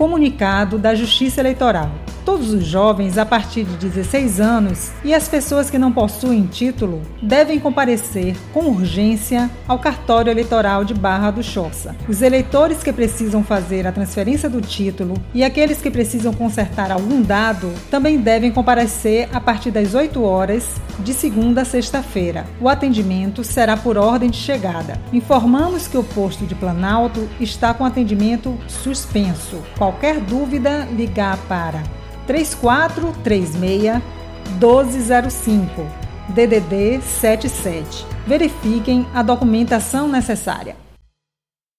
Comunicado da Justiça Eleitoral. Todos os jovens a partir de 16 anos e as pessoas que não possuem título devem comparecer com urgência ao cartório eleitoral de Barra do Choça. Os eleitores que precisam fazer a transferência do título e aqueles que precisam consertar algum dado também devem comparecer a partir das 8 horas de segunda a sexta-feira. O atendimento será por ordem de chegada. Informamos que o posto de Planalto está com atendimento suspenso. Qualquer dúvida, ligar para 3436 1205 DDD 77. Verifiquem a documentação necessária.